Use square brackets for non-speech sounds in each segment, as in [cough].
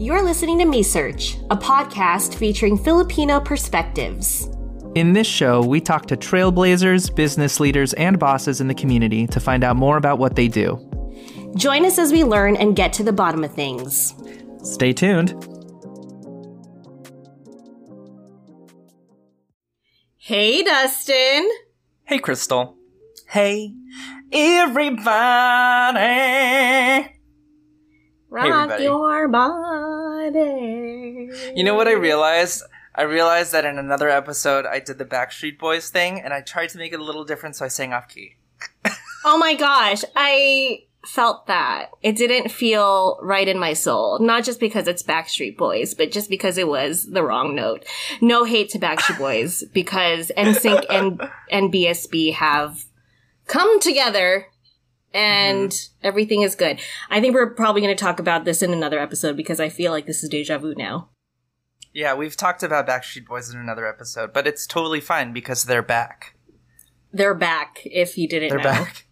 You're listening to MeSearch, a podcast featuring Filipino perspectives. In this show, we talk to trailblazers, business leaders, and bosses in the community to find out more about what they do. Join us as we learn and get to the bottom of things. Stay tuned. Hey, Dustin. Hey, Crystal. Hey, everybody. Rock everybody. your body. You know what I realized? I realized that in another episode, I did the Backstreet Boys thing, and I tried to make it a little different, so I sang off key. [laughs] Oh my gosh, I felt that. It didn't feel right in my soul. Not just because it's Backstreet Boys, but just because it was the wrong note. No hate to Backstreet [laughs] Boys because NSYNC and, and BSB have come together and everything is good. I think we're probably going to talk about this in another episode because I feel like this is deja vu now. Yeah, we've talked about Backstreet Boys in another episode, but it's totally fine because they're back. They're back, if you didn't They're know. back.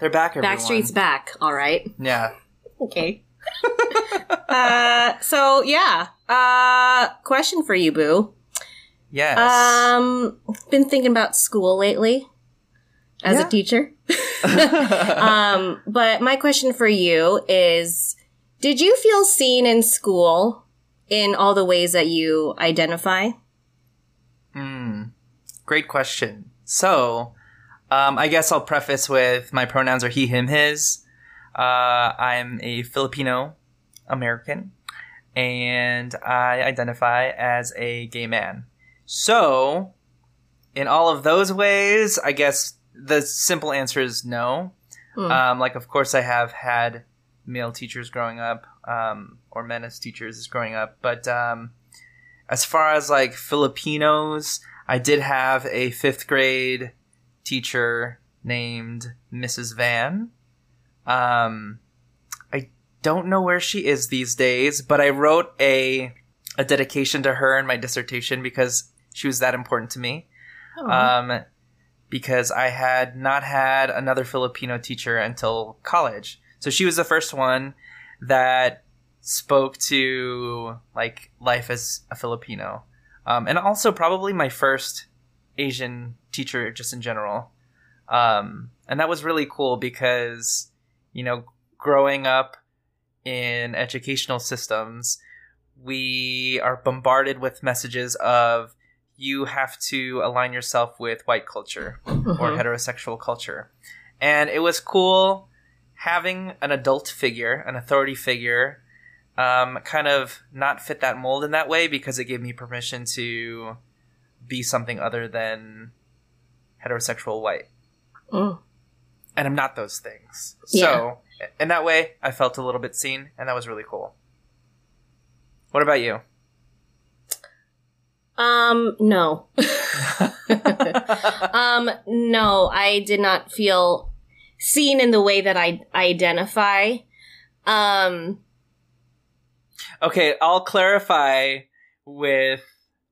They're back, everyone. Backstreet's back, all right. Yeah. Okay. [laughs] uh, so yeah. Uh, question for you, Boo. Yes. Um, been thinking about school lately as Yeah. a teacher. [laughs] um, but my question for you is, did you feel seen in school in all the ways that you identify? Hmm. Great question. So, um, I guess I'll preface with my pronouns are he, him, his. Uh, I'm a Filipino American, and I identify as a gay man. So, in all of those ways, I guess the simple answer is no. Hmm. Um, like, of course, I have had male teachers growing up, um, or men as teachers growing up, but um, as far as like Filipinos, I did have a fifth grade teacher named Mrs. Van. Um, I don't know where she is these days, but I wrote a a dedication to her in my dissertation because she was that important to me. Um, because I had not had another Filipino teacher until college. So she was the first one that spoke to like life as a Filipino. Um, and also probably my first Asian teacher just in general. Um, and that was really cool because, you know, growing up in educational systems, we are bombarded with messages of you have to align yourself with white culture or heterosexual culture. And it was cool having an adult figure, an authority figure, um, kind of not fit that mold in that way because it gave me permission to be something other than heterosexual white. Mm. And I'm not those things. Yeah. So, in that way, I felt a little bit seen, and that was really cool. What about you? Um, no. [laughs] um, no, I did not feel seen in the way that I identify. Um, Okay, I'll clarify with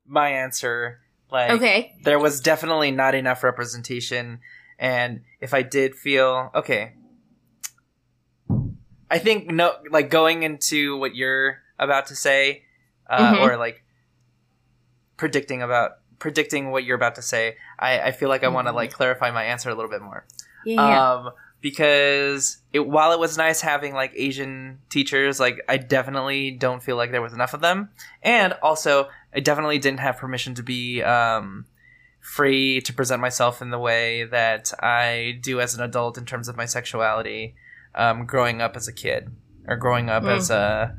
my answer. Like, okay. there was definitely not enough representation, and if I did feel okay, I think no, like going into what you're about to say, uh, Mhm. or like predicting about predicting what you're about to say, I, I feel like I want to like clarify my answer a little bit more. Yeah. Um, because it, while it was nice having like Asian teachers, like I definitely don't feel like there was enough of them, and also I definitely didn't have permission to be um, free to present myself in the way that I do as an adult in terms of my sexuality, um, growing up as a kid or growing up Mm. as a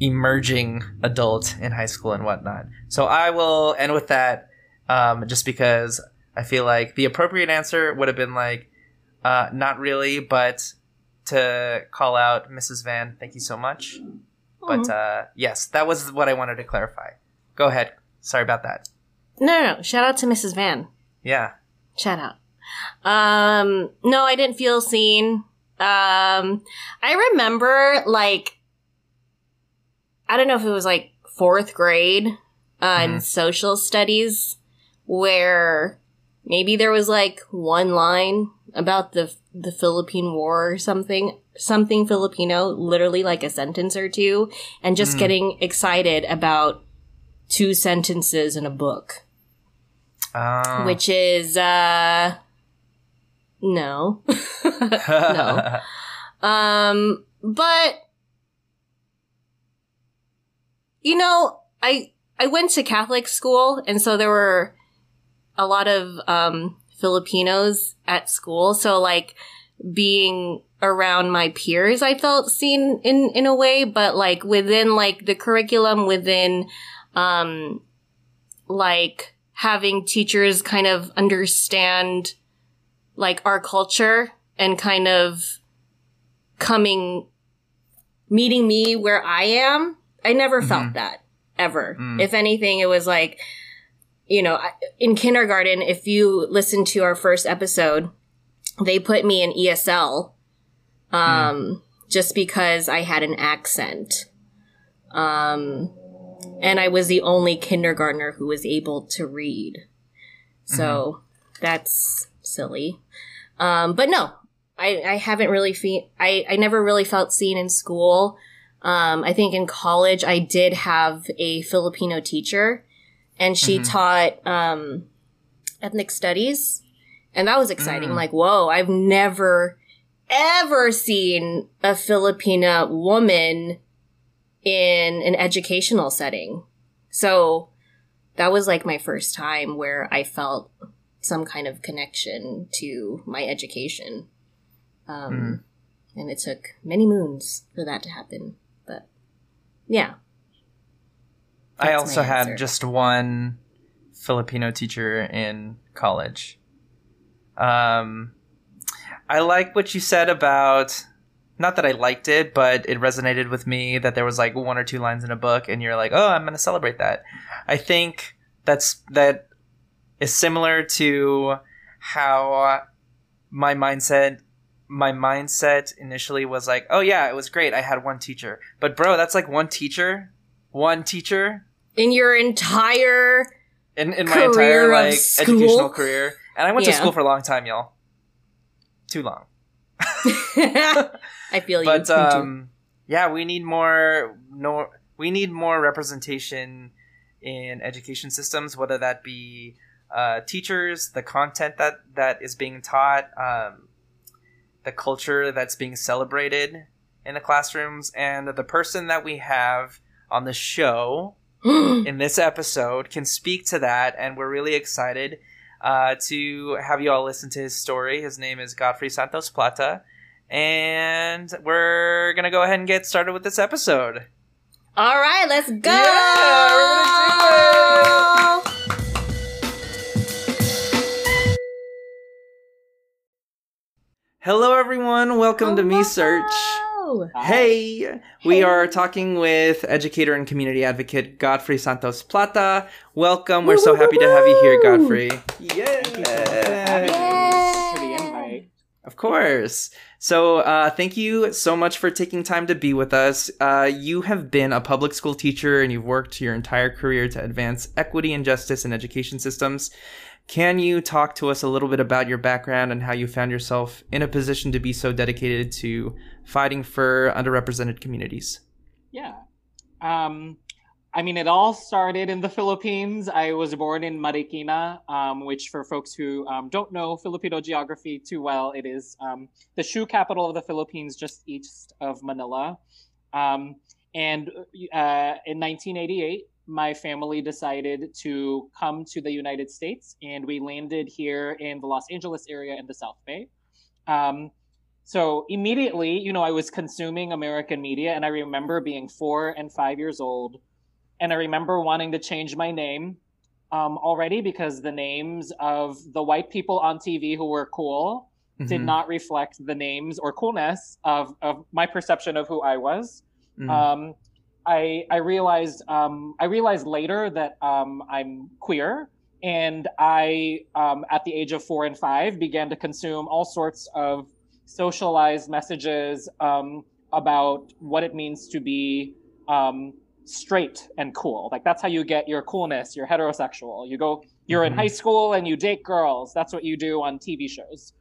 emerging adult in high school and whatnot. So I will end with that, um, just because I feel like the appropriate answer would have been like, uh, not really, but to call out Mrs. Van, thank you so much. But uh, yes, that was what I wanted to clarify. Go ahead. Sorry about that. no, no, no. Shout out to Mrs. Van. Yeah. Shout out. Um, no, I didn't feel seen. Um, I remember like, I don't know if it was like fourth grade, uh, in Mhm. social studies where maybe there was like one line about the, the Philippine War or something. something Filipino, literally like a sentence or two, and just getting excited about two sentences in a book, Oh. which is, uh, no. [laughs] no. [laughs] Um, but you know, I I went to Catholic school, and so there were a lot of um, Filipinos at school. So like being around my peers, I felt seen in in a way. But like within like the curriculum, within um, like having teachers kind of understand like our culture and kind of coming meeting me where I am. I never felt that ever. If anything, it was like, you know, in kindergarten, if you listen to our first episode, they put me in ESL, um, just because I had an accent. Um, and I was the only kindergartner who was able to read. So that's silly. Um, but no, I, I haven't really fe- I, I never really felt seen in school. Um, I think in college I did have a Filipino teacher and she taught, um, ethnic studies. And that was exciting. Like, whoa, I've never ever seen a Filipina woman in an educational setting. So that was like my first time where I felt some kind of connection to my education. Um, And it took many moons for that to happen. But yeah. I also had answer. just one Filipino teacher in college. Um, I like what you said about not that I liked it, but it resonated with me that there was like one or two lines in a book, and you're like, oh, I'm going to celebrate that. I think that's that is similar to how my mindset my mindset initially was like, oh yeah, it was great. I had one teacher, but bro, that's like one teacher, one teacher In your entire in, in my entire like school? educational career. And I went to school for a long time, y'all. Too long. [laughs] I feel you. But um yeah, we need more no we need more representation in education systems, whether that be uh, teachers, the content that that is being taught, um, the culture that's being celebrated in the classrooms, and the person that we have on the show [gasps] in this episode can speak to that, and we're really excited uh, to have you all listen to his story. His name is Godfrey Santos Plata, and we're gonna go ahead and get started with this episode. All right, let's go. Yeah, Hello, everyone. Welcome to MeSearch. Hello. Hey, we are talking with educator and community advocate Godfrey Santos Plata. Welcome. We're so happy to have you here, Godfrey. Yeah. Thank you so much for having me. Thanks for the invite. Of course. So, uh, thank you so much for taking time to be with us. Uh, you have been a public school teacher and you've worked your entire career to advance equity and justice in education systems. Can you talk to us a little bit about your background and how you found yourself in a position to be so dedicated to fighting for underrepresented communities? Yeah. Um, I mean, it all started in the Philippines. I was born in Marikina, um, which, for folks who um, don't know Filipino geography too well, it is um, the shoe capital of the Philippines, just east of Manila. Um, and uh, in 1988, my family decided to come to the United States, and we landed here in the Los Angeles area in the South Bay. Um, so immediately, you know, I was consuming American media, and I remember being four and five years old, and I remember wanting to change my name um, already because the names of the white people on TV who were cool did Mhm. not reflect the names or coolness of, of my perception of who I was. Mhm. Um, I I realized um, I realized later that um, I'm queer, and I um, at the age of four and five began to consume all sorts of socialized messages um, about what it means to be um, straight and cool. Like that's how you get your coolness. You're heterosexual. You go. You're in Mhm. high school and you date girls. That's what you do on TV shows.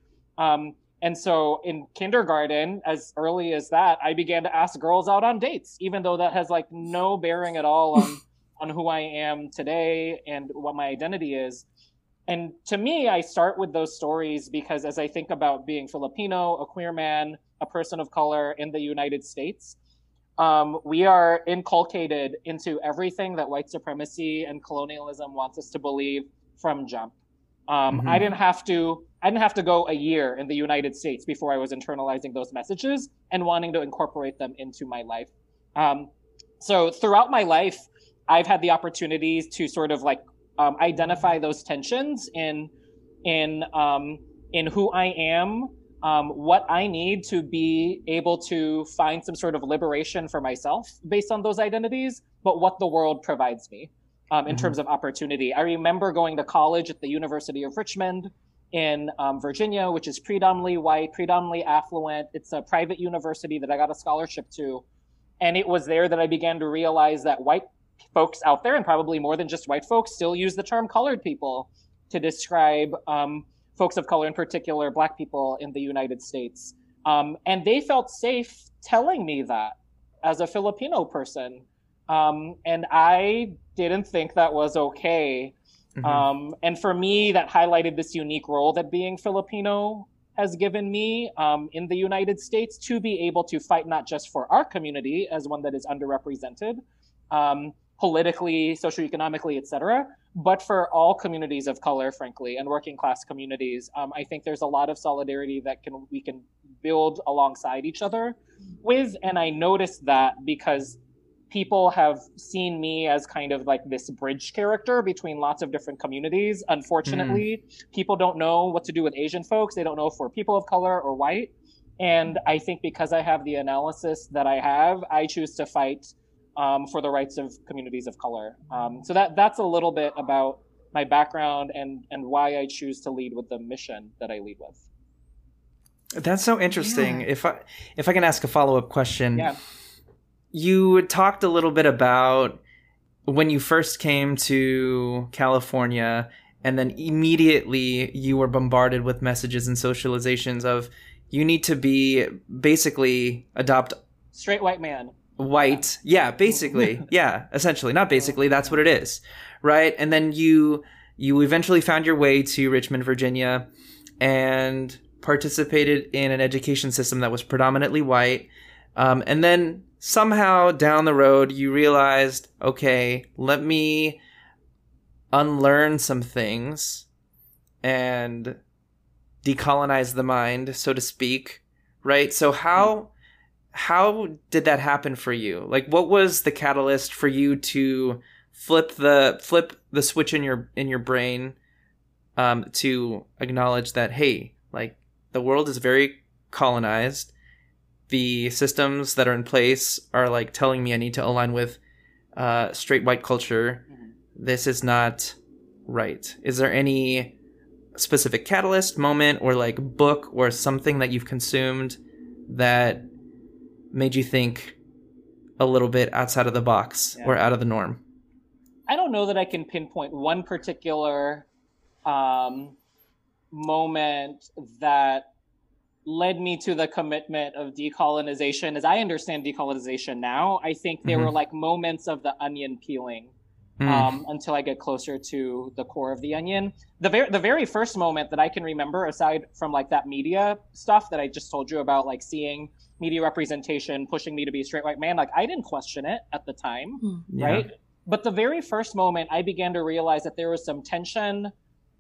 And so in kindergarten, as early as that, I began to ask girls out on dates, even though that has like no bearing at all on [laughs] on who I am today and what my identity is. And to me, I start with those stories because as I think about being Filipino, a queer man, a person of color in the United States, um, we are inculcated into everything that white supremacy and colonialism wants us to believe from jump. Um, mm-hmm. I didn't have to. I didn't have to go a year in the United States before I was internalizing those messages and wanting to incorporate them into my life. Um, so throughout my life, I've had the opportunities to sort of like um, identify those tensions in in um, in who I am, um, what I need to be able to find some sort of liberation for myself based on those identities, but what the world provides me um, in mm-hmm. terms of opportunity. I remember going to college at the University of Richmond in um, Virginia, which is predominantly white, predominantly affluent. It's a private university that I got a scholarship to. And it was there that I began to realize that white folks out there, and probably more than just white folks, still use the term colored people to describe um, folks of color, in particular, black people in the United States. Um, and they felt safe telling me that as a Filipino person. Um, and I didn't think that was okay. Mm-hmm. Um, and for me, that highlighted this unique role that being Filipino has given me um, in the United States to be able to fight not just for our community as one that is underrepresented, um, politically, socioeconomically, etc., but for all communities of color, frankly, and working class communities. Um, I think there's a lot of solidarity that can we can build alongside each other with, and I noticed that because people have seen me as kind of like this bridge character between lots of different communities. Unfortunately, mm. people don't know what to do with Asian folks. They don't know if we're people of color or white. And I think because I have the analysis that I have, I choose to fight um, for the rights of communities of color. Um, so that that's a little bit about my background and and why I choose to lead with the mission that I lead with. That's so interesting. Yeah. If I if I can ask a follow up question. Yeah you talked a little bit about when you first came to California, and then immediately you were bombarded with messages and socializations of you need to be basically adopt straight white man. White. Yeah basically. [laughs] Yeah essentially. Not basically. That's what it is. Right? And then you you eventually found your way to richmond virginia and participated in an education system that was predominantly white. Um, and then somehow down the road you realized, okay, let me unlearn some things and decolonize the mind, so to speak, right? So how how did that happen for you? Like what was the catalyst for you to flip the flip the switch in your in your brain um, to acknowledge that hey, like the world is very colonized the systems that are in place are like telling me I need to align with uh, straight white culture. Mm-hmm. This is not right. Is there any specific catalyst, moment, or like book or something that you've consumed that made you think a little bit outside of the box yeah. or out of the norm? I don't know that I can pinpoint one particular um, moment that led me to the commitment of decolonization. As I understand decolonization now, I think there mm-hmm. were like moments of the onion peeling mm. um, until I get closer to the core of the onion. The very the very first moment that I can remember, aside from like that media stuff that I just told you about, like seeing media representation pushing me to be a straight white man, like I didn't question it at the time, mm. right? Yeah. But the very first moment, I began to realize that there was some tension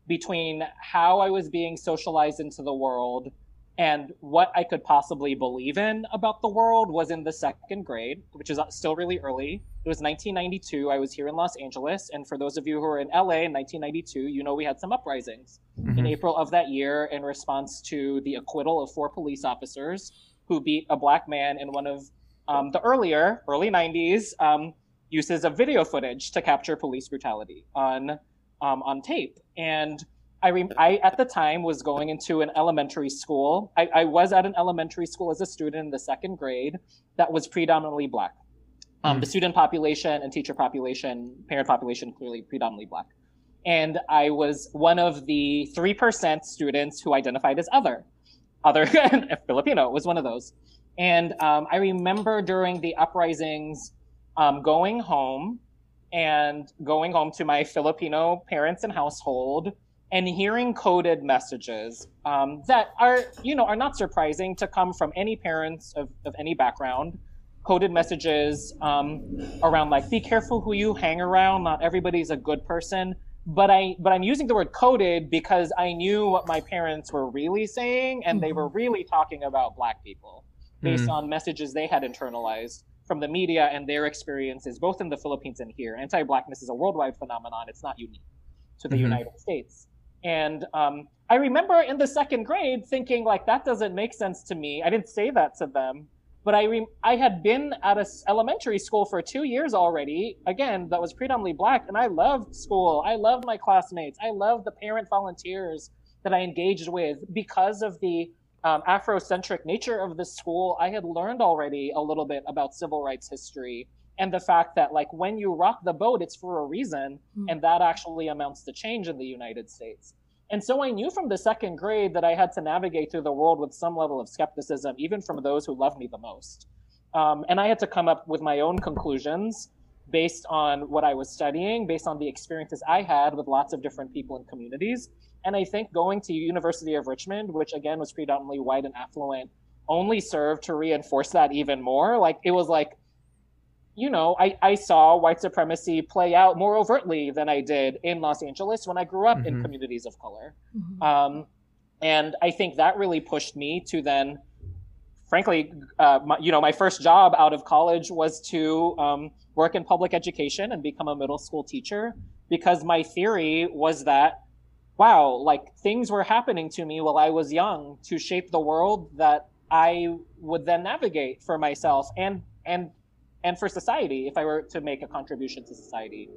between how I was being socialized into the world and what I could possibly believe in about the world was in the second grade, which is still really early. It was 1992. I was here in Los Angeles. And for those of you who are in LA in 1992, you know we had some uprisings mm-hmm. in April of that year in response to the acquittal of four police officers who beat a black man in one of um, the earlier, early 90s um, uses of video footage to capture police brutality on, um, on tape. And I, re- I at the time was going into an elementary school. I, I, was at an elementary school as a student in the second grade that was predominantly black. Um, mm. The student population and teacher population, parent population, clearly predominantly black. And I was one of the 3% students who identified as other. other [laughs] Filipino was one of those. And um, I remember during the uprisings um, going home and going home to my Filipino parents and household and hearing coded messages um, that are, you know, are not surprising to come from any parents of, of any background. Coded messages um, around like, be careful who you hang around. Not everybody's a good person. But I, but I'm using the word coded because I knew what my parents were really saying, and mm-hmm. they were really talking about Black people based mm-hmm. on messages they had internalized from the media and their experiences, both in the Philippines and here. Anti-blackness is a worldwide phenomenon; it's not unique to the mm-hmm. United States. And um, I remember in the second grade thinking like that doesn't make sense to me. I didn't say that to them, but I re- I had been at a elementary school for two years already. Again, that was predominantly black, and I loved school. I loved my classmates. I loved the parent volunteers that I engaged with because of the um, Afrocentric nature of the school. I had learned already a little bit about civil rights history and the fact that like when you rock the boat it's for a reason mm. and that actually amounts to change in the united states. And so i knew from the second grade that i had to navigate through the world with some level of skepticism even from those who loved me the most. Um, and i had to come up with my own conclusions based on what i was studying based on the experiences i had with lots of different people and communities. And i think going to university of richmond which again was predominantly white and affluent only served to reinforce that even more. Like it was like you know, I, I saw white supremacy play out more overtly than I did in Los Angeles when I grew up mm-hmm. in communities of color. Mm-hmm. Um, and I think that really pushed me to then, frankly, uh, my, you know, my first job out of college was to um, work in public education and become a middle school teacher because my theory was that, wow, like things were happening to me while I was young to shape the world that I would then navigate for myself and and and for society, if I were to make a contribution to society.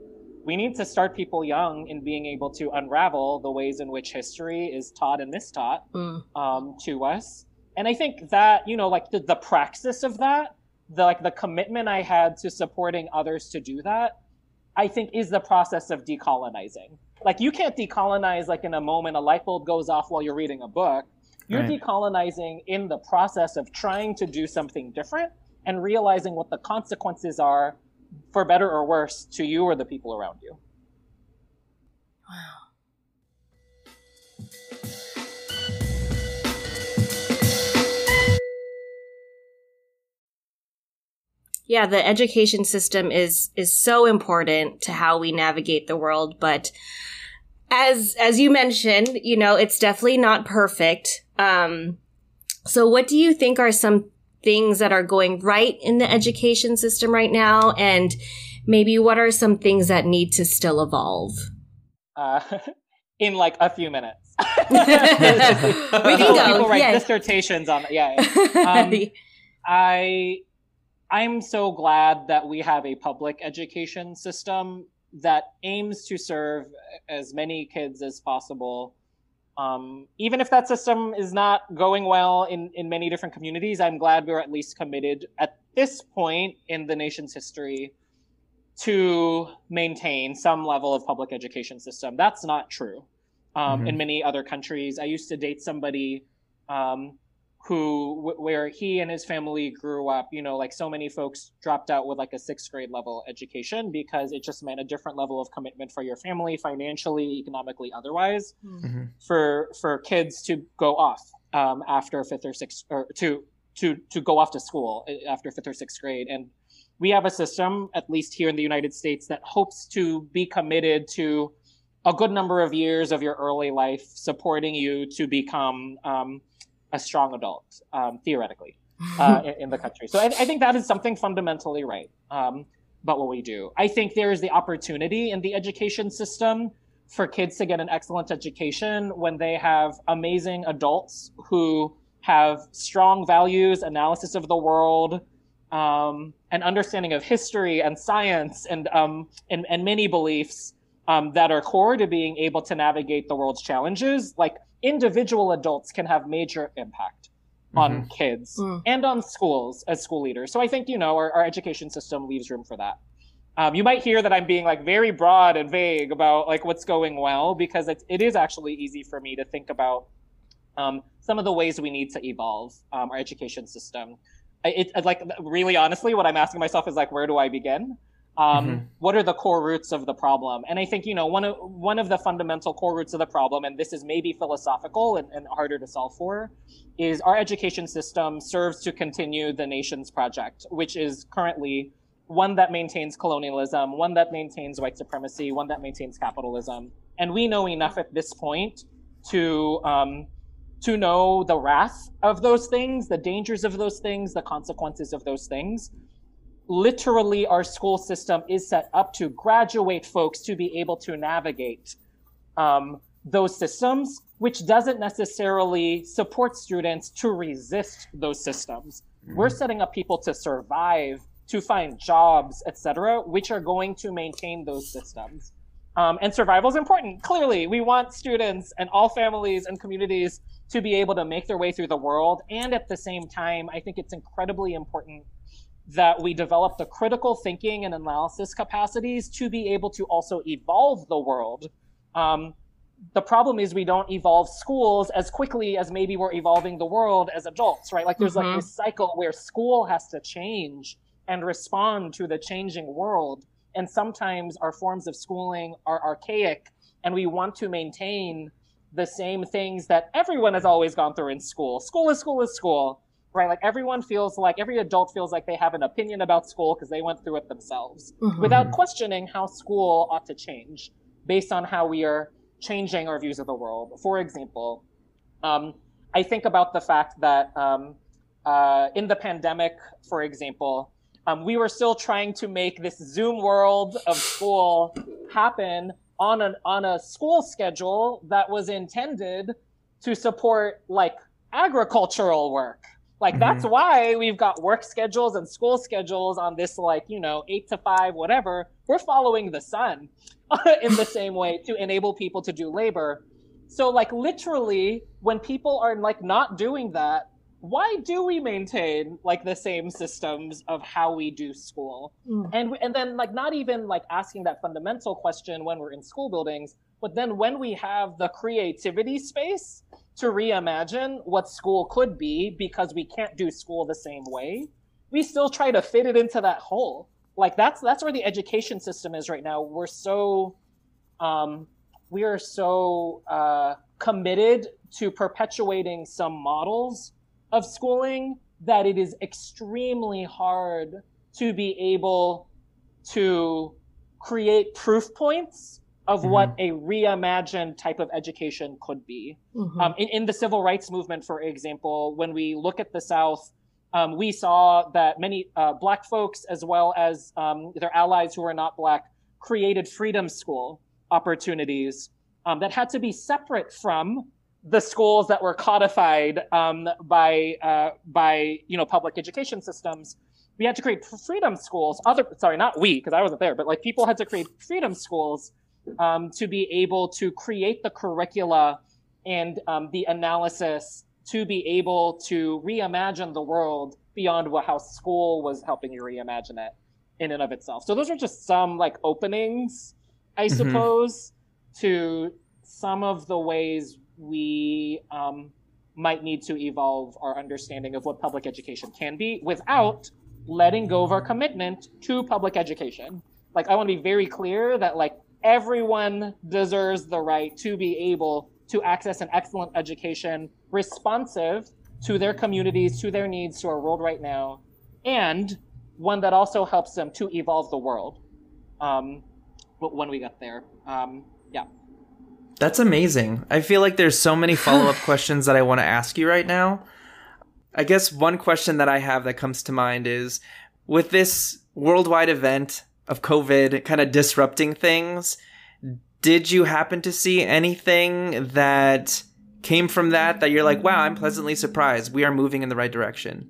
We need to start people young in being able to unravel the ways in which history is taught and mistaught mm. um, to us. And I think that, you know, like the, the praxis of that, the like the commitment I had to supporting others to do that, I think is the process of decolonizing. Like you can't decolonize like in a moment a light bulb goes off while you're reading a book. You're right. decolonizing in the process of trying to do something different and realizing what the consequences are for better or worse to you or the people around you. Wow. Yeah, the education system is is so important to how we navigate the world, but as as you mentioned, you know, it's definitely not perfect. Um so what do you think are some things that are going right in the education system right now? And maybe what are some things that need to still evolve? Uh, [laughs] in like a few minutes. [laughs] [laughs] we can go. People write yeah. dissertations on yeah. Um, I I'm so glad that we have a public education system that aims to serve as many kids as possible um, even if that system is not going well in, in many different communities, I'm glad we're at least committed at this point in the nation's history to maintain some level of public education system. That's not true um, mm-hmm. in many other countries. I used to date somebody um, who where he and his family grew up you know like so many folks dropped out with like a sixth grade level education because it just meant a different level of commitment for your family financially economically otherwise mm-hmm. for for kids to go off um, after fifth or sixth or to to to go off to school uh, after fifth or sixth grade and we have a system at least here in the united states that hopes to be committed to a good number of years of your early life supporting you to become um, a strong adult, um, theoretically, [laughs] uh, in, in, the country. So I, I, think that is something fundamentally right um, about what we do. I think there is the opportunity in the education system for kids to get an excellent education when they have amazing adults who have strong values, analysis of the world, um, an understanding of history and science, and um, and, and many beliefs um, that are core to being able to navigate the world's challenges. Like individual adults can have major impact on mm-hmm. kids mm. and on schools as school leaders. So I think, you know, our, our education system leaves room for that. Um, you might hear that I'm being like very broad and vague about like what's going well because it's, it is actually easy for me to think about um, some of the ways we need to evolve um, our education system. It, it, like really honestly, what I'm asking myself is like, where do I begin? Um, mm-hmm. What are the core roots of the problem? And I think you know one of one of the fundamental core roots of the problem, and this is maybe philosophical and, and harder to solve for, is our education system serves to continue the nation's project, which is currently one that maintains colonialism, one that maintains white supremacy, one that maintains capitalism. And we know enough at this point to um, to know the wrath of those things, the dangers of those things, the consequences of those things literally our school system is set up to graduate folks to be able to navigate um, those systems, which doesn't necessarily support students to resist those systems. Mm-hmm. We're setting up people to survive, to find jobs, etc., which are going to maintain those systems. Um, and survival is important. Clearly, we want students and all families and communities to be able to make their way through the world. And at the same time, I think it's incredibly important that we develop the critical thinking and analysis capacities to be able to also evolve the world. Um, the problem is we don't evolve schools as quickly as maybe we're evolving the world as adults, right? Like there's mm-hmm. like this cycle where school has to change and respond to the changing world. And sometimes our forms of schooling are archaic and we want to maintain the same things that everyone has always gone through in school. School is school is school right? Like everyone feels like every adult feels like they have an opinion about school because they went through it themselves mm-hmm. without questioning how school ought to change based on how we are changing our views of the world. For example, um, I think about the fact that um, uh, in the pandemic, for example, um, we were still trying to make this Zoom world of school happen on an on a school schedule that was intended to support like agricultural work like mm-hmm. that's why we've got work schedules and school schedules on this like, you know, 8 to 5 whatever. We're following the sun [laughs] in the same way to enable people to do labor. So like literally when people are like not doing that, why do we maintain like the same systems of how we do school? Mm. And and then like not even like asking that fundamental question when we're in school buildings, but then when we have the creativity space to reimagine what school could be because we can't do school the same way, we still try to fit it into that hole. Like that's that's where the education system is right now. We're so um, we are so uh, committed to perpetuating some models of schooling that it is extremely hard to be able to create proof points of mm-hmm. what a reimagined type of education could be. Mm-hmm. Um, in, in, the civil rights movement, for example, when we look at the South, um, we saw that many uh, Black folks, as well as um, their allies who were not Black, created freedom school opportunities um, that had to be separate from the schools that were codified um, by uh, by you know public education systems. We had to create freedom schools. Other sorry, not we because I wasn't there, but like people had to create freedom schools um, to be able to create the curricula and um, the analysis to be able to reimagine the world beyond what how school was helping you reimagine it in and of itself. So those are just some like openings, I mm-hmm. suppose, to some of the ways we um, might need to evolve our understanding of what public education can be without letting go of our commitment to public education. Like I want to be very clear that like everyone deserves the right to be able to access an excellent education responsive to their communities, to their needs, to our world right now, and one that also helps them to evolve the world um, when we get there. Um, yeah. That's amazing. I feel like there's so many [laughs] follow up questions that I want to ask you right now. I guess one question that I have that comes to mind is with this worldwide event of COVID kind of disrupting things. Did you happen to see anything that came from that that you're like, wow, I'm pleasantly surprised. We are moving in the right direction?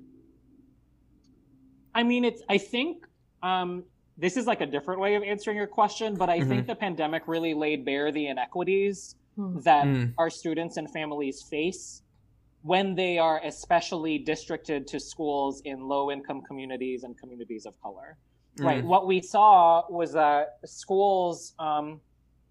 I mean, it's, I think, um, this is like a different way of answering your question, but I mm-hmm. think the pandemic really laid bare the inequities mm. that mm. our students and families face when they are especially districted to schools in low income communities and communities of color. Right. Mm. What we saw was that schools um,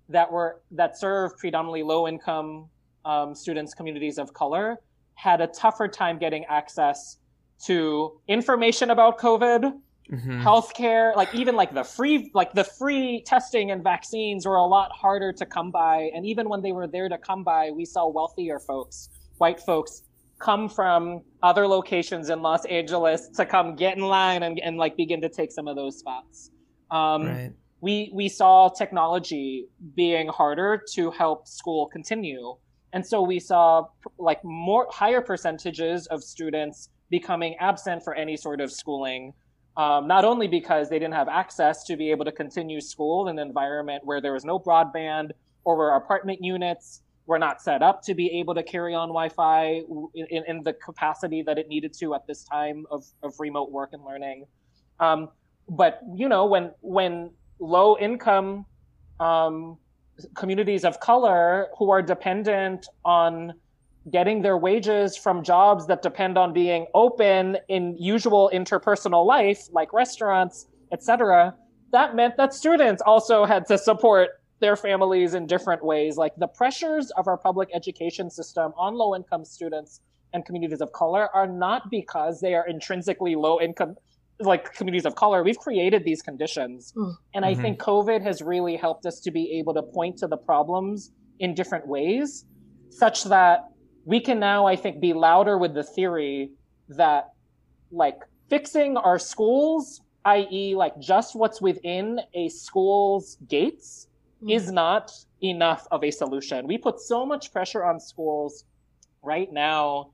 that were that serve predominantly low income um, students, communities of color, had a tougher time getting access to information about COVID, mm-hmm. healthcare, like even like the free like the free testing and vaccines were a lot harder to come by. And even when they were there to come by, we saw wealthier folks, white folks come from other locations in Los Angeles to come get in line and, and like begin to take some of those spots. Um, right. We we saw technology being harder to help school continue, and so we saw like more higher percentages of students becoming absent for any sort of schooling. Um, not only because they didn't have access to be able to continue school in an environment where there was no broadband or where apartment units were not set up to be able to carry on Wi-Fi in, in the capacity that it needed to at this time of, of remote work and learning. Um, but you know, when when low income um, communities of color who are dependent on getting their wages from jobs that depend on being open in usual interpersonal life, like restaurants, etc., that meant that students also had to support their families in different ways. Like the pressures of our public education system on low income students and communities of color are not because they are intrinsically low income like communities of color we've created these conditions mm. and mm-hmm. i think covid has really helped us to be able to point to the problems in different ways such that we can now i think be louder with the theory that like fixing our schools i.e like just what's within a school's gates. Is not enough of a solution. We put so much pressure on schools right now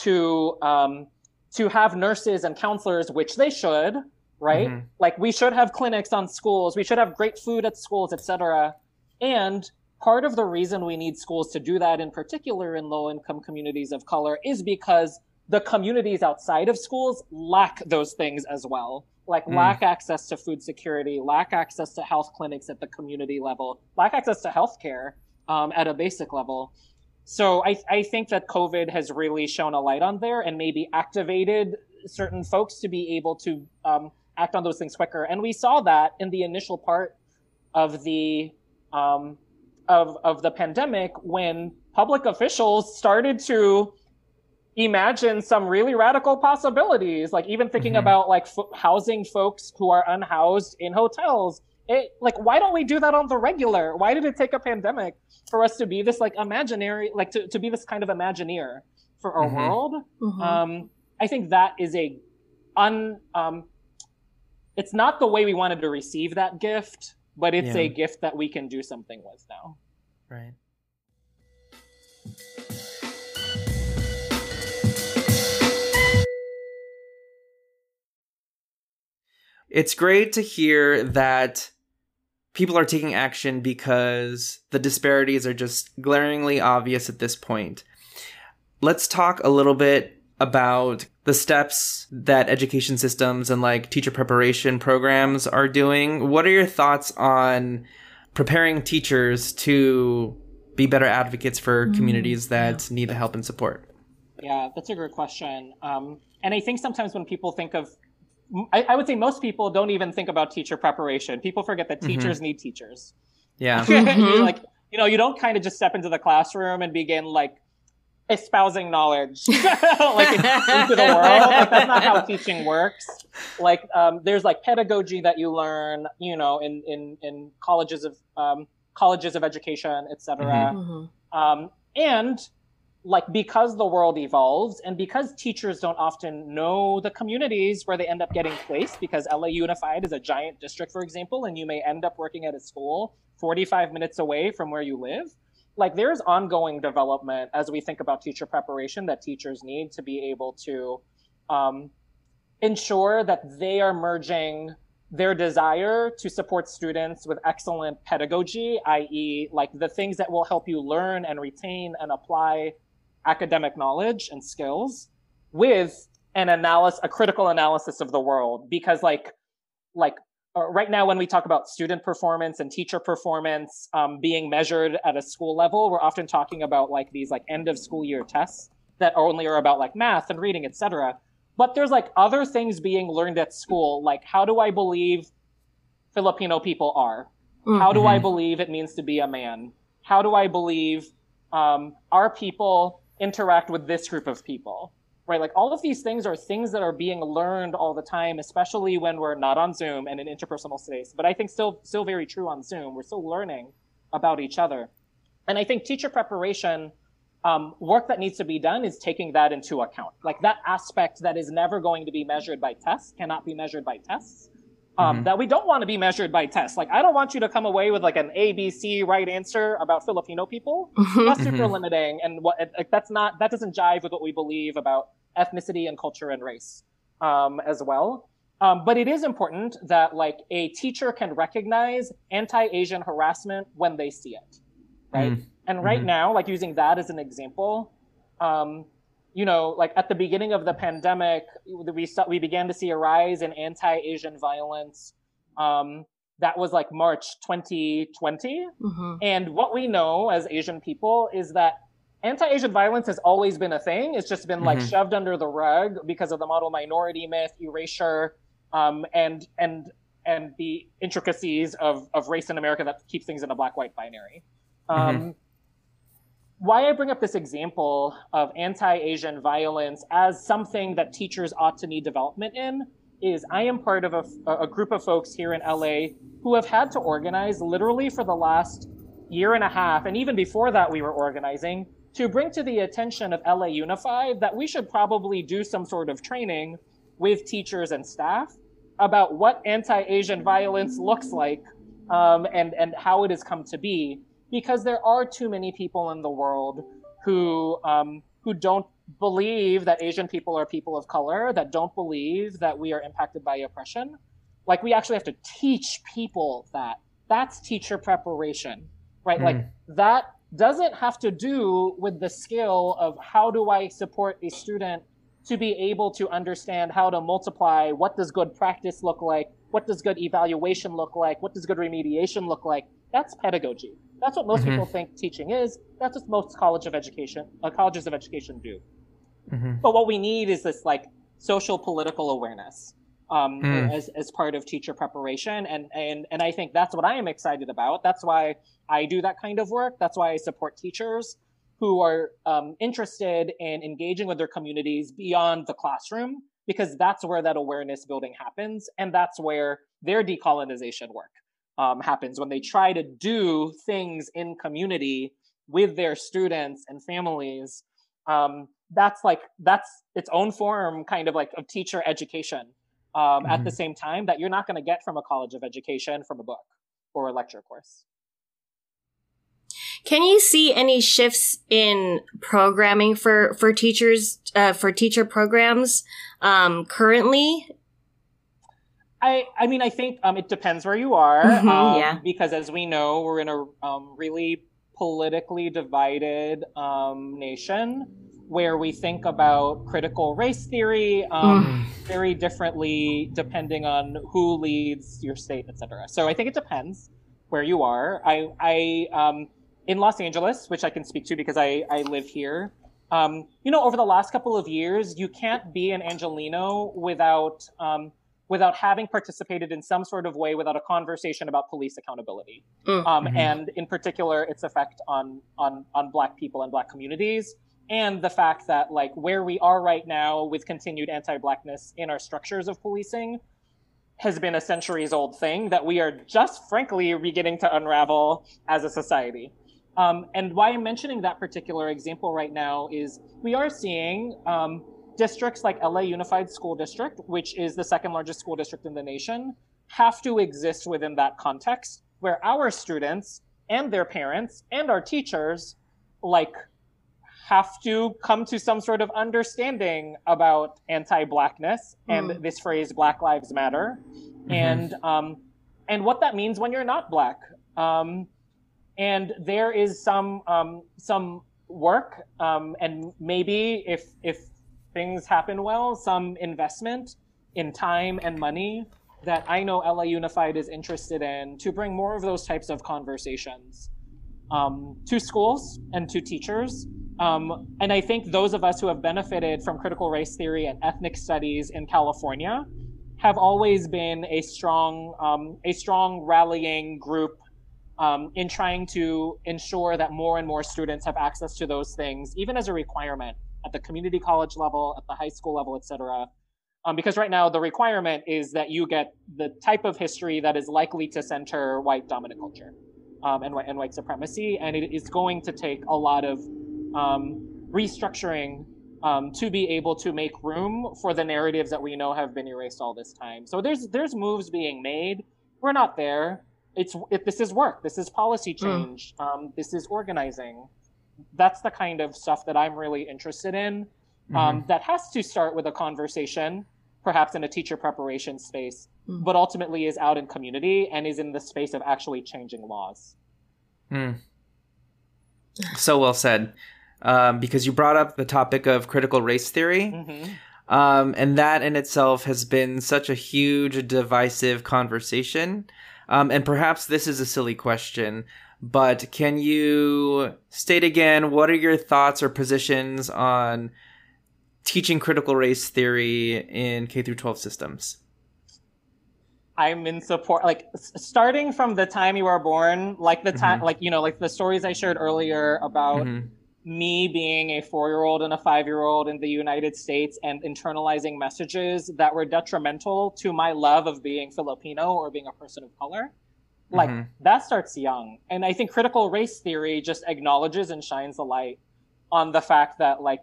to um, to have nurses and counselors, which they should, right? Mm-hmm. Like we should have clinics on schools, we should have great food at schools, etc. And part of the reason we need schools to do that, in particular in low income communities of color, is because the communities outside of schools lack those things as well like mm. lack access to food security, lack access to health clinics at the community level, lack access to healthcare um, at a basic level. So I, I think that COVID has really shown a light on there and maybe activated certain folks to be able to um, act on those things quicker. And we saw that in the initial part of the um, of of the pandemic when public officials started to imagine some really radical possibilities like even thinking mm-hmm. about like f- housing folks who are unhoused in hotels it, like why don't we do that on the regular why did it take a pandemic for us to be this like imaginary like to, to be this kind of imagineer for our mm-hmm. world mm-hmm. um i think that is a un um it's not the way we wanted to receive that gift but it's yeah. a gift that we can do something with now right it's great to hear that people are taking action because the disparities are just glaringly obvious at this point. Let's talk a little bit about the steps that education systems and like teacher preparation programs are doing. What are your thoughts on preparing teachers to be better advocates for mm, communities that yeah. need the help and support? Yeah, that's a great question. Um, and I think sometimes when people think of I, I, would say most people don't even think about teacher preparation. People forget that mm-hmm. teachers mm-hmm. need teachers. Yeah. [laughs] mm-hmm. like, you know, you don't kind of just step into the classroom and begin like espousing knowledge [laughs] like into the world. Like, that's not how teaching works. Like, um, there's like pedagogy that you learn, you know, in in in colleges of um, colleges of education, etc. Mm-hmm. mm-hmm. Um, and like because the world evolves and because teachers don't often know the communities where they end up getting placed because LA Unified is a giant district for example and you may end up working at a school 45 minutes away from where you live like there's ongoing development as we think about teacher preparation that teachers need to be able to um, ensure that they are merging their desire to support students with excellent pedagogy, i.e., like the things that will help you learn and retain and apply academic knowledge and skills with an analysis, a critical analysis of the world. Because like, like uh, right now, when we talk about student performance and teacher performance um, being measured at a school level, we're often talking about like these like end of school year tests that only are about like math and reading, etc. But there's like other things being learned at school, like how do I believe Filipino people are? Mm-hmm. How do I mm-hmm. believe it means to be a man? How do I believe um, our people interact with this group of people right? Like all of these things are things that are being learned all the time especially when we're not on zoom and in interpersonal space. But i think still still very true on zoom. We're still learning about each other. And i think teacher preparation um, work that needs to be done is taking that into account. Like that aspect that is never going to be measured by tests cannot be measured by tests um, mm-hmm. that we don't want to be measured by tests. Like, I don't want you to come away with like an A, B, C right answer about Filipino people. [laughs] Mm-hmm. That's super mm-hmm. limiting, and what like, that's not that doesn't jive with what we believe about ethnicity and culture and race um, as well. Um, but it is important that like a teacher can recognize anti-Asian harassment when they see it, right? Mm-hmm. And right mm-hmm. now, like using that as an example, um, you know, like at the beginning of the pandemic, we saw, we began to see a rise in anti-Asian violence. Um, that was like March 2020. Mm-hmm. And what we know as Asian people is that anti-Asian violence has always been a thing. It's just been like mm-hmm. shoved under the rug because of the model minority myth, erasure, um, and and and the intricacies of of race in America that keeps things in a black-white binary. Mm-hmm. Um, mm-hmm why I bring up this example of anti Asian violence as something that teachers ought to need development in is I am part of a, a, group of folks here in LA who have had to organize literally for the last year and a half, and even before that, we were organizing to bring to the attention of LA Unified that we should probably do some sort of training with teachers and staff about what anti Asian violence looks like um, and, and how it has come to be because there are too many people in the world who um, who don't believe that Asian people are people of color, that don't believe that we are impacted by oppression. Like we actually have to teach people that. That's teacher preparation, right? Mm. Like that doesn't have to do with the skill of how do I support a student to be able to understand how to multiply what does good practice look like, what does good evaluation look like, what does good remediation look like. That's pedagogy. That's what most mm-hmm. people think teaching is. That's what most college of education, uh, colleges of education do. Mm-hmm. But what we need is this like social political awareness um, mm. as as part of teacher preparation, and and and I think that's what I am excited about. That's why I do that kind of work. That's why I support teachers who are um, interested in engaging with their communities beyond the classroom, because that's where that awareness building happens, and that's where their decolonization work um, happens when they try to do things in community with their students and families um, that's like that's its own form kind of like of teacher education um, mm-hmm. at the mm-hmm. same time that you're not going to get from a college of education from a book or a lecture course can you see any shifts in programming for for teachers uh, for teacher programs um, currently I, I mean, I think um, it depends where you are. Mm-hmm, um, yeah. Because as we know, we're in a um, really politically divided um, nation where we think about critical race theory um, mm. very differently depending on who leads your state, etc. So I think it depends where you are. I, I um, in Los Angeles, which I can speak to because I, I live here. you know, over the last couple of years, you can't be an Angeleno without without having participated in some sort of way without a conversation about police accountability mm. um, mm-hmm. and in particular its effect on on on black people and black communities and the fact that like where we are right now with continued anti-blackness in our structures of policing has been a centuries old thing that we are just frankly beginning to unravel as a society um, and why i'm mentioning that particular example right now is we are seeing um, districts like LA Unified School District, which is the second largest school district in the nation, have to exist within that context where our students and their parents and our teachers like have to come to some sort of understanding about anti-blackness mm. and hmm. this phrase black lives matter mm-hmm. and um, and what that means when you're not black um, and there is some um, some work um, and maybe if if things happen well, some investment in time and money that I know LA Unified is interested in to bring more of those types of conversations um, to schools and to teachers. Um, and I think those of us who have benefited from critical race theory and ethnic studies in California have always been a strong, um, a strong rallying group um, in trying to ensure that more and more students have access to those things, even as a requirement at the community college level, at the high school level, et cetera. Um, because right now the requirement is that you get the type of history that is likely to center white dominant culture um, and, and, white supremacy, and it is going to take a lot of um, restructuring um, to be able to make room for the narratives that we know have been erased all this time. So there's there's moves being made. We're not there. It's it, this is work. This is policy hmm. change. Mm. this is organizing. That's the kind of stuff that I'm really interested in um, mm-hmm. that has to start with a conversation, perhaps in a teacher preparation space, mm. but ultimately is out in community and is in the space of actually changing laws. Mm. So well said. Um, because you brought up the topic of critical race theory. Mm-hmm. Um, and that in itself has been such a huge divisive conversation. Um, and perhaps this is a silly question, but can you state again what are your thoughts or positions on teaching critical race theory in K through 12 systems? I'm in support. Like starting from the time you were born, like the time, mm-hmm. like you know, like the stories I shared earlier about mm-hmm. me being a four-year-old and a five-year-old in the United States and internalizing messages that were detrimental to my love of being Filipino or being a person of color. Like mm-hmm. that starts young, and I think critical race theory just acknowledges and shines a light on the fact that like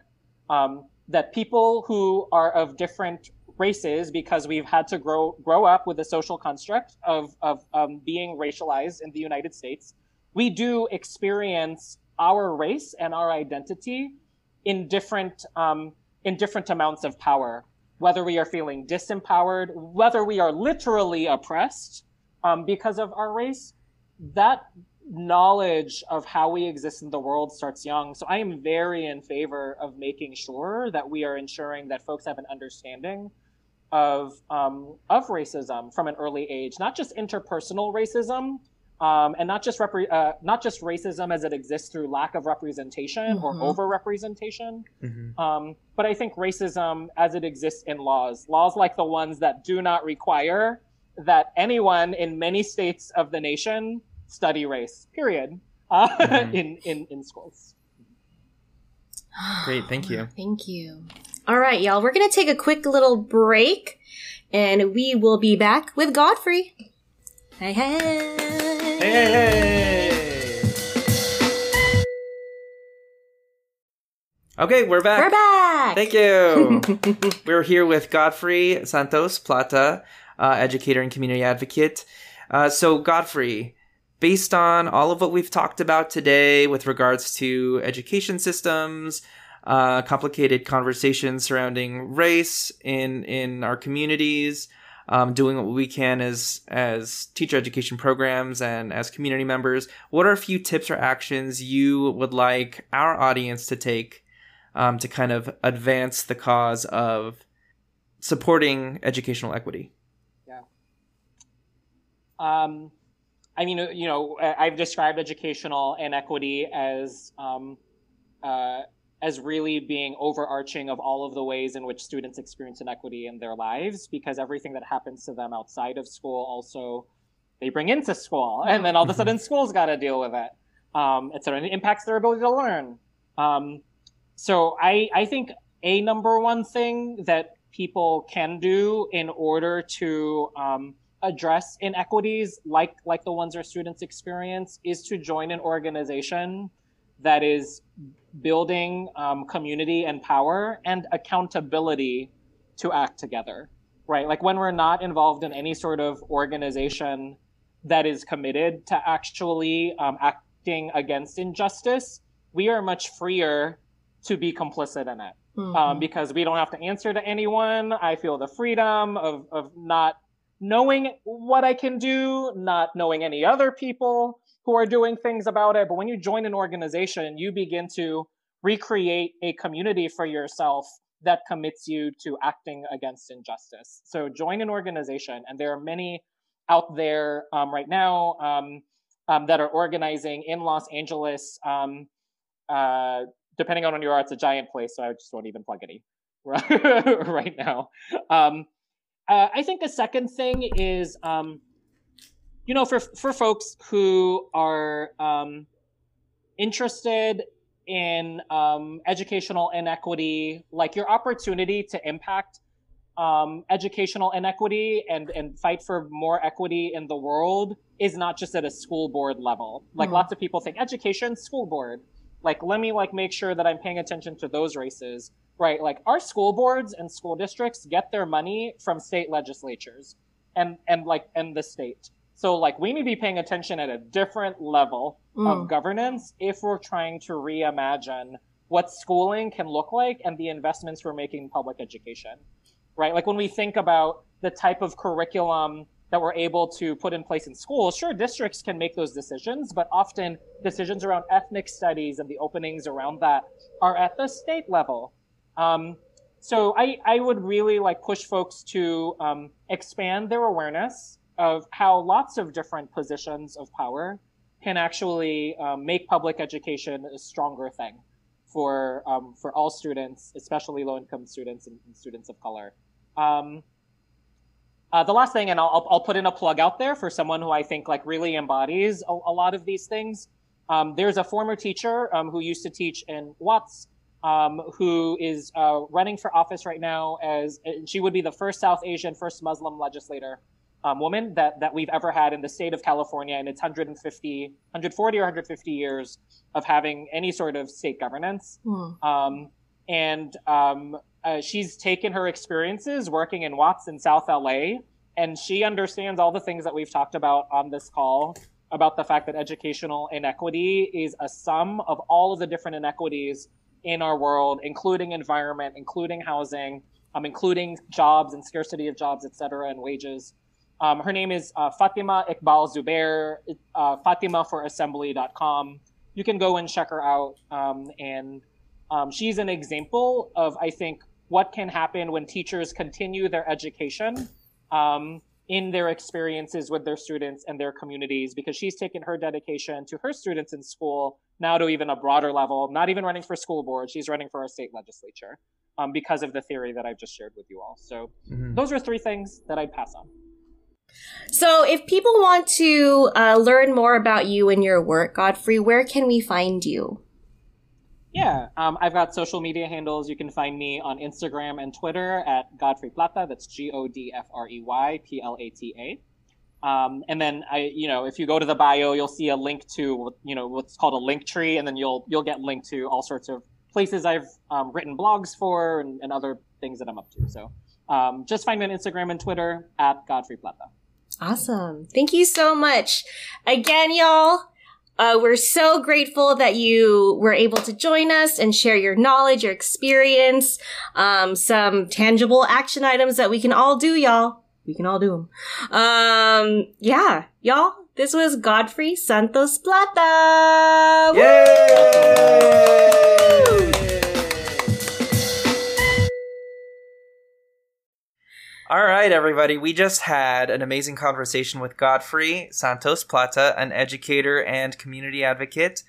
um, that people who are of different races because we've had to grow grow up with a social construct of of um, being racialized in the United States. We do experience our race and our identity in different um, in different amounts of power. Whether we are feeling disempowered, whether we are literally oppressed um, because of our race, that knowledge of how we exist in the world starts young. So I am very in favor of making sure that we are ensuring that folks have an understanding of um, of racism from an early age, not just interpersonal racism, um, and not just repre- uh, not just racism as it exists through lack of representation mm-hmm. or over representation, mm-hmm. um, but I think racism as it exists in laws, laws like the ones that do not require that anyone in many states of the nation study race, period, uh, mm-hmm. in, in, in schools. Great, thank you. [sighs] Thank you. All right, y'all, we're going to take a quick little break and we will be back with Godfrey. Hey, hey. Hey, hey, hey. Okay, we're back. We're back. Thank you. [laughs] we're here with Godfrey Santos Plata, uh, educator and community advocate. Uh, so, Godfrey, based on all of what we've talked about today with regards to education systems, uh, complicated conversations surrounding race in in our communities, um, doing what we can as as teacher education programs and as community members. What are a few tips or actions you would like our audience to take um, to kind of advance the cause of supporting educational equity? Um, I mean, uh, you know, I've described educational inequity as um, uh, as really being overarching of all of the ways in which students experience inequity in their lives, because everything that happens to them outside of school also they bring into school, [laughs] and then all of a sudden school's got to deal with it, um, etc. And it impacts their ability to learn. Um, so I I think a number one thing that people can do in order to um, address inequities like like the ones our students experience is to join an organization that is building um, community and power and accountability to act together right? Like when we're not involved in any sort of organization that is committed to actually um, acting against injustice we are much freer to be complicit in it. Mm-hmm. um, because we don't have to answer to anyone. I feel the freedom of, of not knowing what I can do, not knowing any other people who are doing things about it. But when you join an organization, you begin to recreate a community for yourself that commits you to acting against injustice. So join an organization, and there are many out there um, right now um, um, that are organizing in Los Angeles. Um, uh, depending on when you are, it's a giant place, so I just won't even plug any [laughs] right now. Uh, I think a second thing is um, you know, for for folks who are um, interested in um, educational inequity, like your opportunity to impact um, educational inequity and and fight for more equity in the world is not just at a school board level. Like mm. lots of people think education, school board. Like let me like make sure that I'm paying attention to those races, right? Like our school boards and school districts get their money from state legislatures and and like and the state. So like we need to be paying attention at a different level mm. of governance if we're trying to reimagine what schooling can look like and the investments we're making in public education. Right? Like when we think about the type of curriculum that we're able to put in place in schools, sure, districts can make those decisions, but often decisions around ethnic studies and the openings around that are at the state level. Um, so I, I would really like push folks to um, expand their awareness of how lots of different positions of power can actually um, make public education a stronger thing for um, for all students, especially low income students and, and, students of color. Um, uh, the last thing, and I'll, I'll put in a plug out there for someone who I think like really embodies a, a lot of these things. Um, there's a former teacher um, who used to teach in Watts, um, who is uh, running for office right now as she would be the first South Asian, first Muslim legislator um, woman that, that we've ever had in the state of California in its 150, 140 or 150 years of having any sort of state governance. Mm. Um, and um, uh, she's taken her experiences working in Watts in South LA, and she understands all the things that we've talked about on this call about the fact that educational inequity is a sum of all of the different inequities in our world, including environment, including housing, um, including jobs and scarcity of jobs, et cetera, and wages. Um, her name is uh, Fatima Iqbal Zubair, uh, FatimaForAssembly.com. You can go and check her out. Um, and um, she's an example of, I think, what can happen when teachers continue their education um, in their experiences with their students and their communities, because she's taken her dedication to her students in school now to even a broader level, not even running for school board. She's running for our state legislature um, because of the theory that I've just shared with you all. So mm-hmm. those are three things that I'd pass on. So, if people want to uh, learn more about you and your work, Godfrey, where can we find you? Yeah, um, I've got social media handles. You can find me on Instagram and Twitter at Godfrey Plata. That's G O D F R E Y P L A T A. Um, and then I, you know, if you go to the bio, you'll see a link to, you know, what's called a link tree, and then you'll you'll get linked to all sorts of places I've um, written blogs for and, and, other things that I'm up to. So um, just find me on Instagram and Twitter at Godfrey Plata. Awesome. Thank you so much. Again, y'all, uh, we're so grateful that you were able to join us and share your knowledge, your experience, um, some tangible action items that we can all do, y'all. We can all do them. Um, yeah, y'all, this was Godfrey Santos Plata. Yay! All right, everybody. We just had an amazing conversation with Godfrey Santos Plata, an educator and community advocate.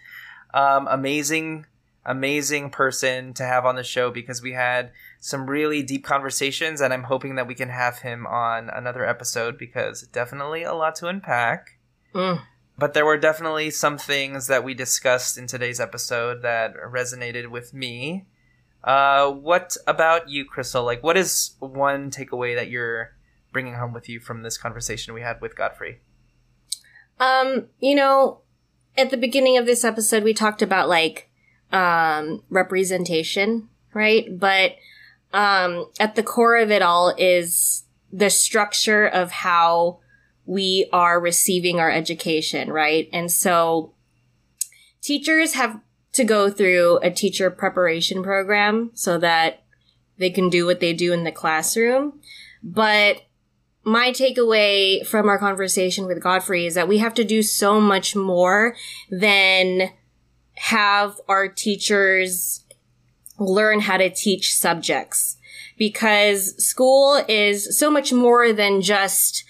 Um, amazing, amazing person to have on the show because we had some really deep conversations, and I'm hoping that we can have him on another episode because definitely a lot to unpack. Mm. But there were definitely some things that we discussed in today's episode that resonated with me uh, what about you, Crystal? Like, what is one takeaway that you're bringing home with you from this conversation we had with Godfrey? Um, you know, at the beginning of this episode, we talked about like um, representation, right? But um, at the core of it all is the structure of how we are receiving our education, right? And so teachers have to go through a teacher preparation program so that they can do what they do in the classroom. But my takeaway from our conversation with Godfrey is that we have to do so much more than have our teachers learn how to teach subjects because school is so much more than just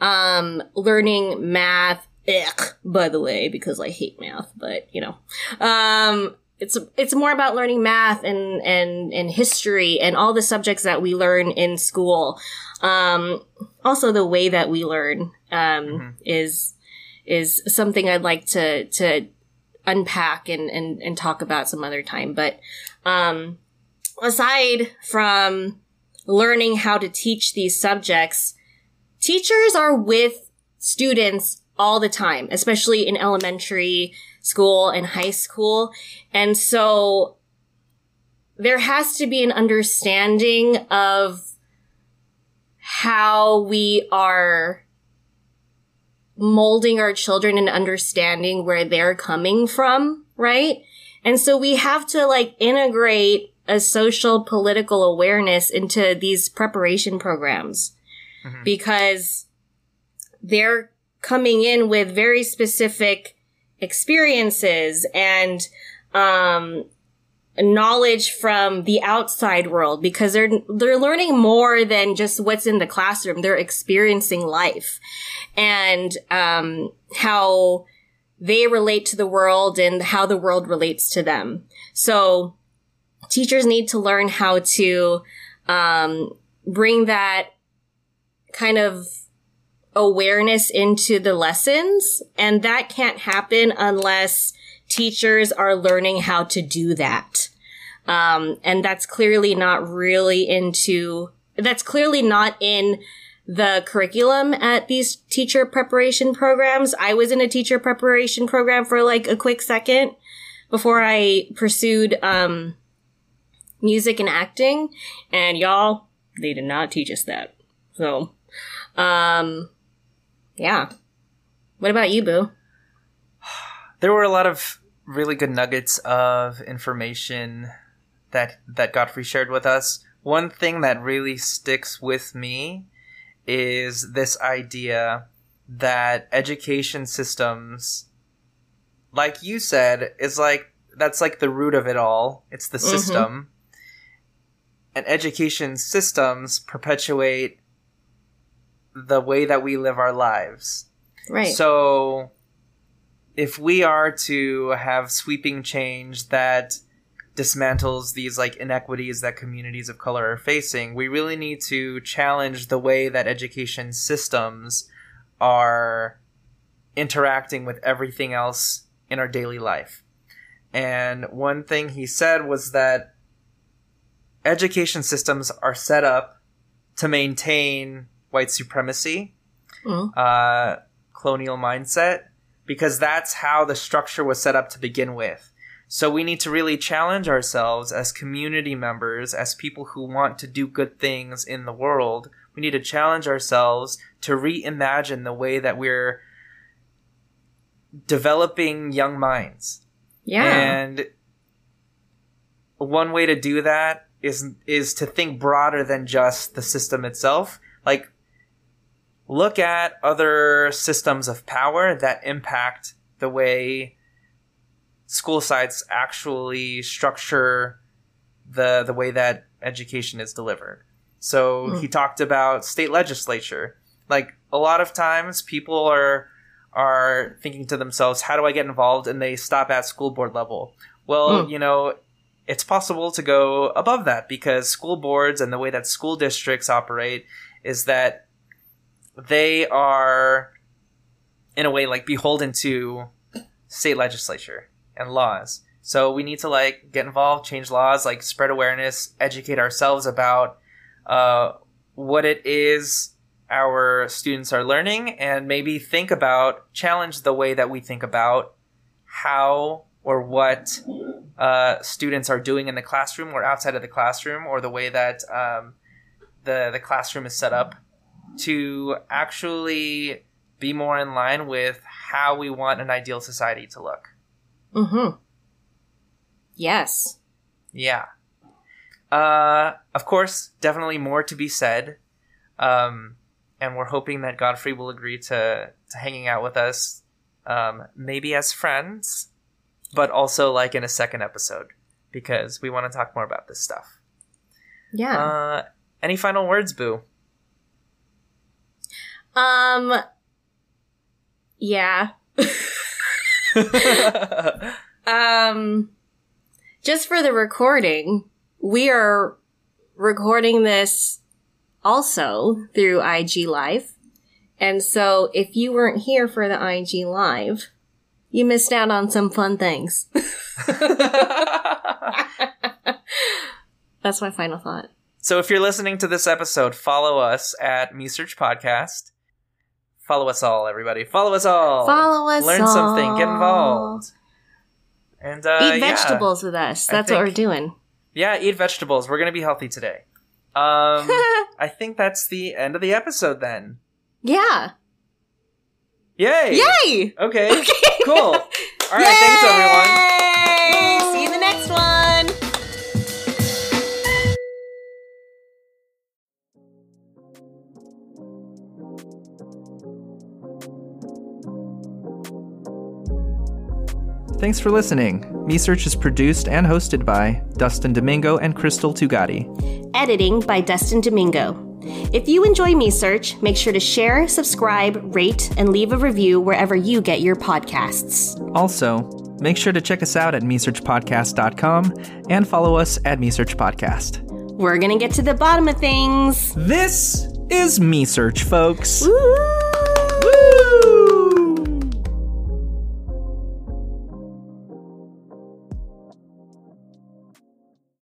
um, learning math Ick, by the way, because I hate math, but you know. Um, it's it's more about learning math and and and history and all the subjects that we learn in school. Um, also, the way that we learn um, mm-hmm. is is something I'd like to to unpack and and, and talk about some other time. But um, aside from learning how to teach these subjects, teachers are with students all the time, especially in elementary school and high school. And so there has to be an understanding of how we are molding our children and understanding where they're coming from, right? And so we have to like integrate a social political awareness into these preparation programs mm-hmm. because they're coming in with very specific experiences and um, knowledge from the outside world because they're they're learning more than just what's in the classroom. They're experiencing life and um, how they relate to the world and how the world relates to them. So teachers need to learn how to um, bring that kind of awareness into the lessons. And that can't happen unless teachers are learning how to do that. Um, and that's clearly not really into, that's clearly not in the curriculum at these teacher preparation programs. I was in a teacher preparation program for like a quick second before I pursued, um, music and acting. And y'all, they did not teach us that. So, um, yeah. What about you, Boo? There were a lot of really good nuggets of information that that Godfrey shared with us. One thing that really sticks with me is this idea that education systems like you said is like that's like the root of it all. It's the mm-hmm. system. And education systems perpetuate the way that we live our lives. Right. So if we are to have sweeping change that dismantles these like inequities that communities of color are facing, we really need to challenge the way that education systems are interacting with everything else in our daily life. And one thing he said was that education systems are set up to maintain white supremacy, mm. uh, colonial mindset, because that's how the structure was set up to begin with. So we need to really challenge ourselves as community members, as people who want to do good things in the world. We need to challenge ourselves to reimagine the way that we're developing young minds. Yeah. And one way to do that is is to think broader than just the system itself. Like look at other systems of power that impact the way school sites actually structure the the way that education is delivered. So mm. he talked about state legislature. Like a lot of times people are are thinking to themselves, how do I get involved? And they stop at school board level. Well, mm. you know, it's possible to go above that because school boards and the way that school districts operate is that they are in a way like beholden to state legislature and laws. So we need to like get involved, change laws, like spread awareness, educate ourselves about uh, what it is our students are learning, and maybe think about challenge the way that we think about how or what uh, students are doing in the classroom or outside of the classroom, or the way that um, the the classroom is set up to actually be more in line with how we want an ideal society to look. Mm-hmm. Yes. Yeah. Uh, of course, definitely more to be said. Um, and we're hoping that Godfrey will agree to, to hanging out with us, um, maybe as friends, but also like in a second episode because we want to talk more about this stuff. Yeah. Uh, any final words, Boo? Um. Yeah. [laughs] um. Just for the recording, we are recording this also through IG Live. And so if you weren't here for the IG live, you missed out on some fun things. [laughs] That's my final thought. So if you're listening to this episode, follow us at MeSearch Podcast. Follow us all, everybody. Follow us all. Follow us Learn something. Get involved. And uh, Eat yeah. vegetables with us. That's what we're doing. Yeah, eat vegetables. We're gonna be healthy today. Um, [laughs] I think that's the end of the episode. Then, yeah. yay! Yay! Okay, [laughs] Okay. cool. All right, thanks everyone. Thanks for listening. MeSearch is produced and hosted by Dustin Domingo and Crystal Tugati. Editing by Dustin Domingo. If you enjoy MeSearch, make sure to share, subscribe, rate, and leave a review wherever you get your podcasts. Also, make sure to check us out at mesearchpodcast.com and follow us at mesearchpodcast. We're gonna get to the bottom of things. This is MeSearch, folks. Woo!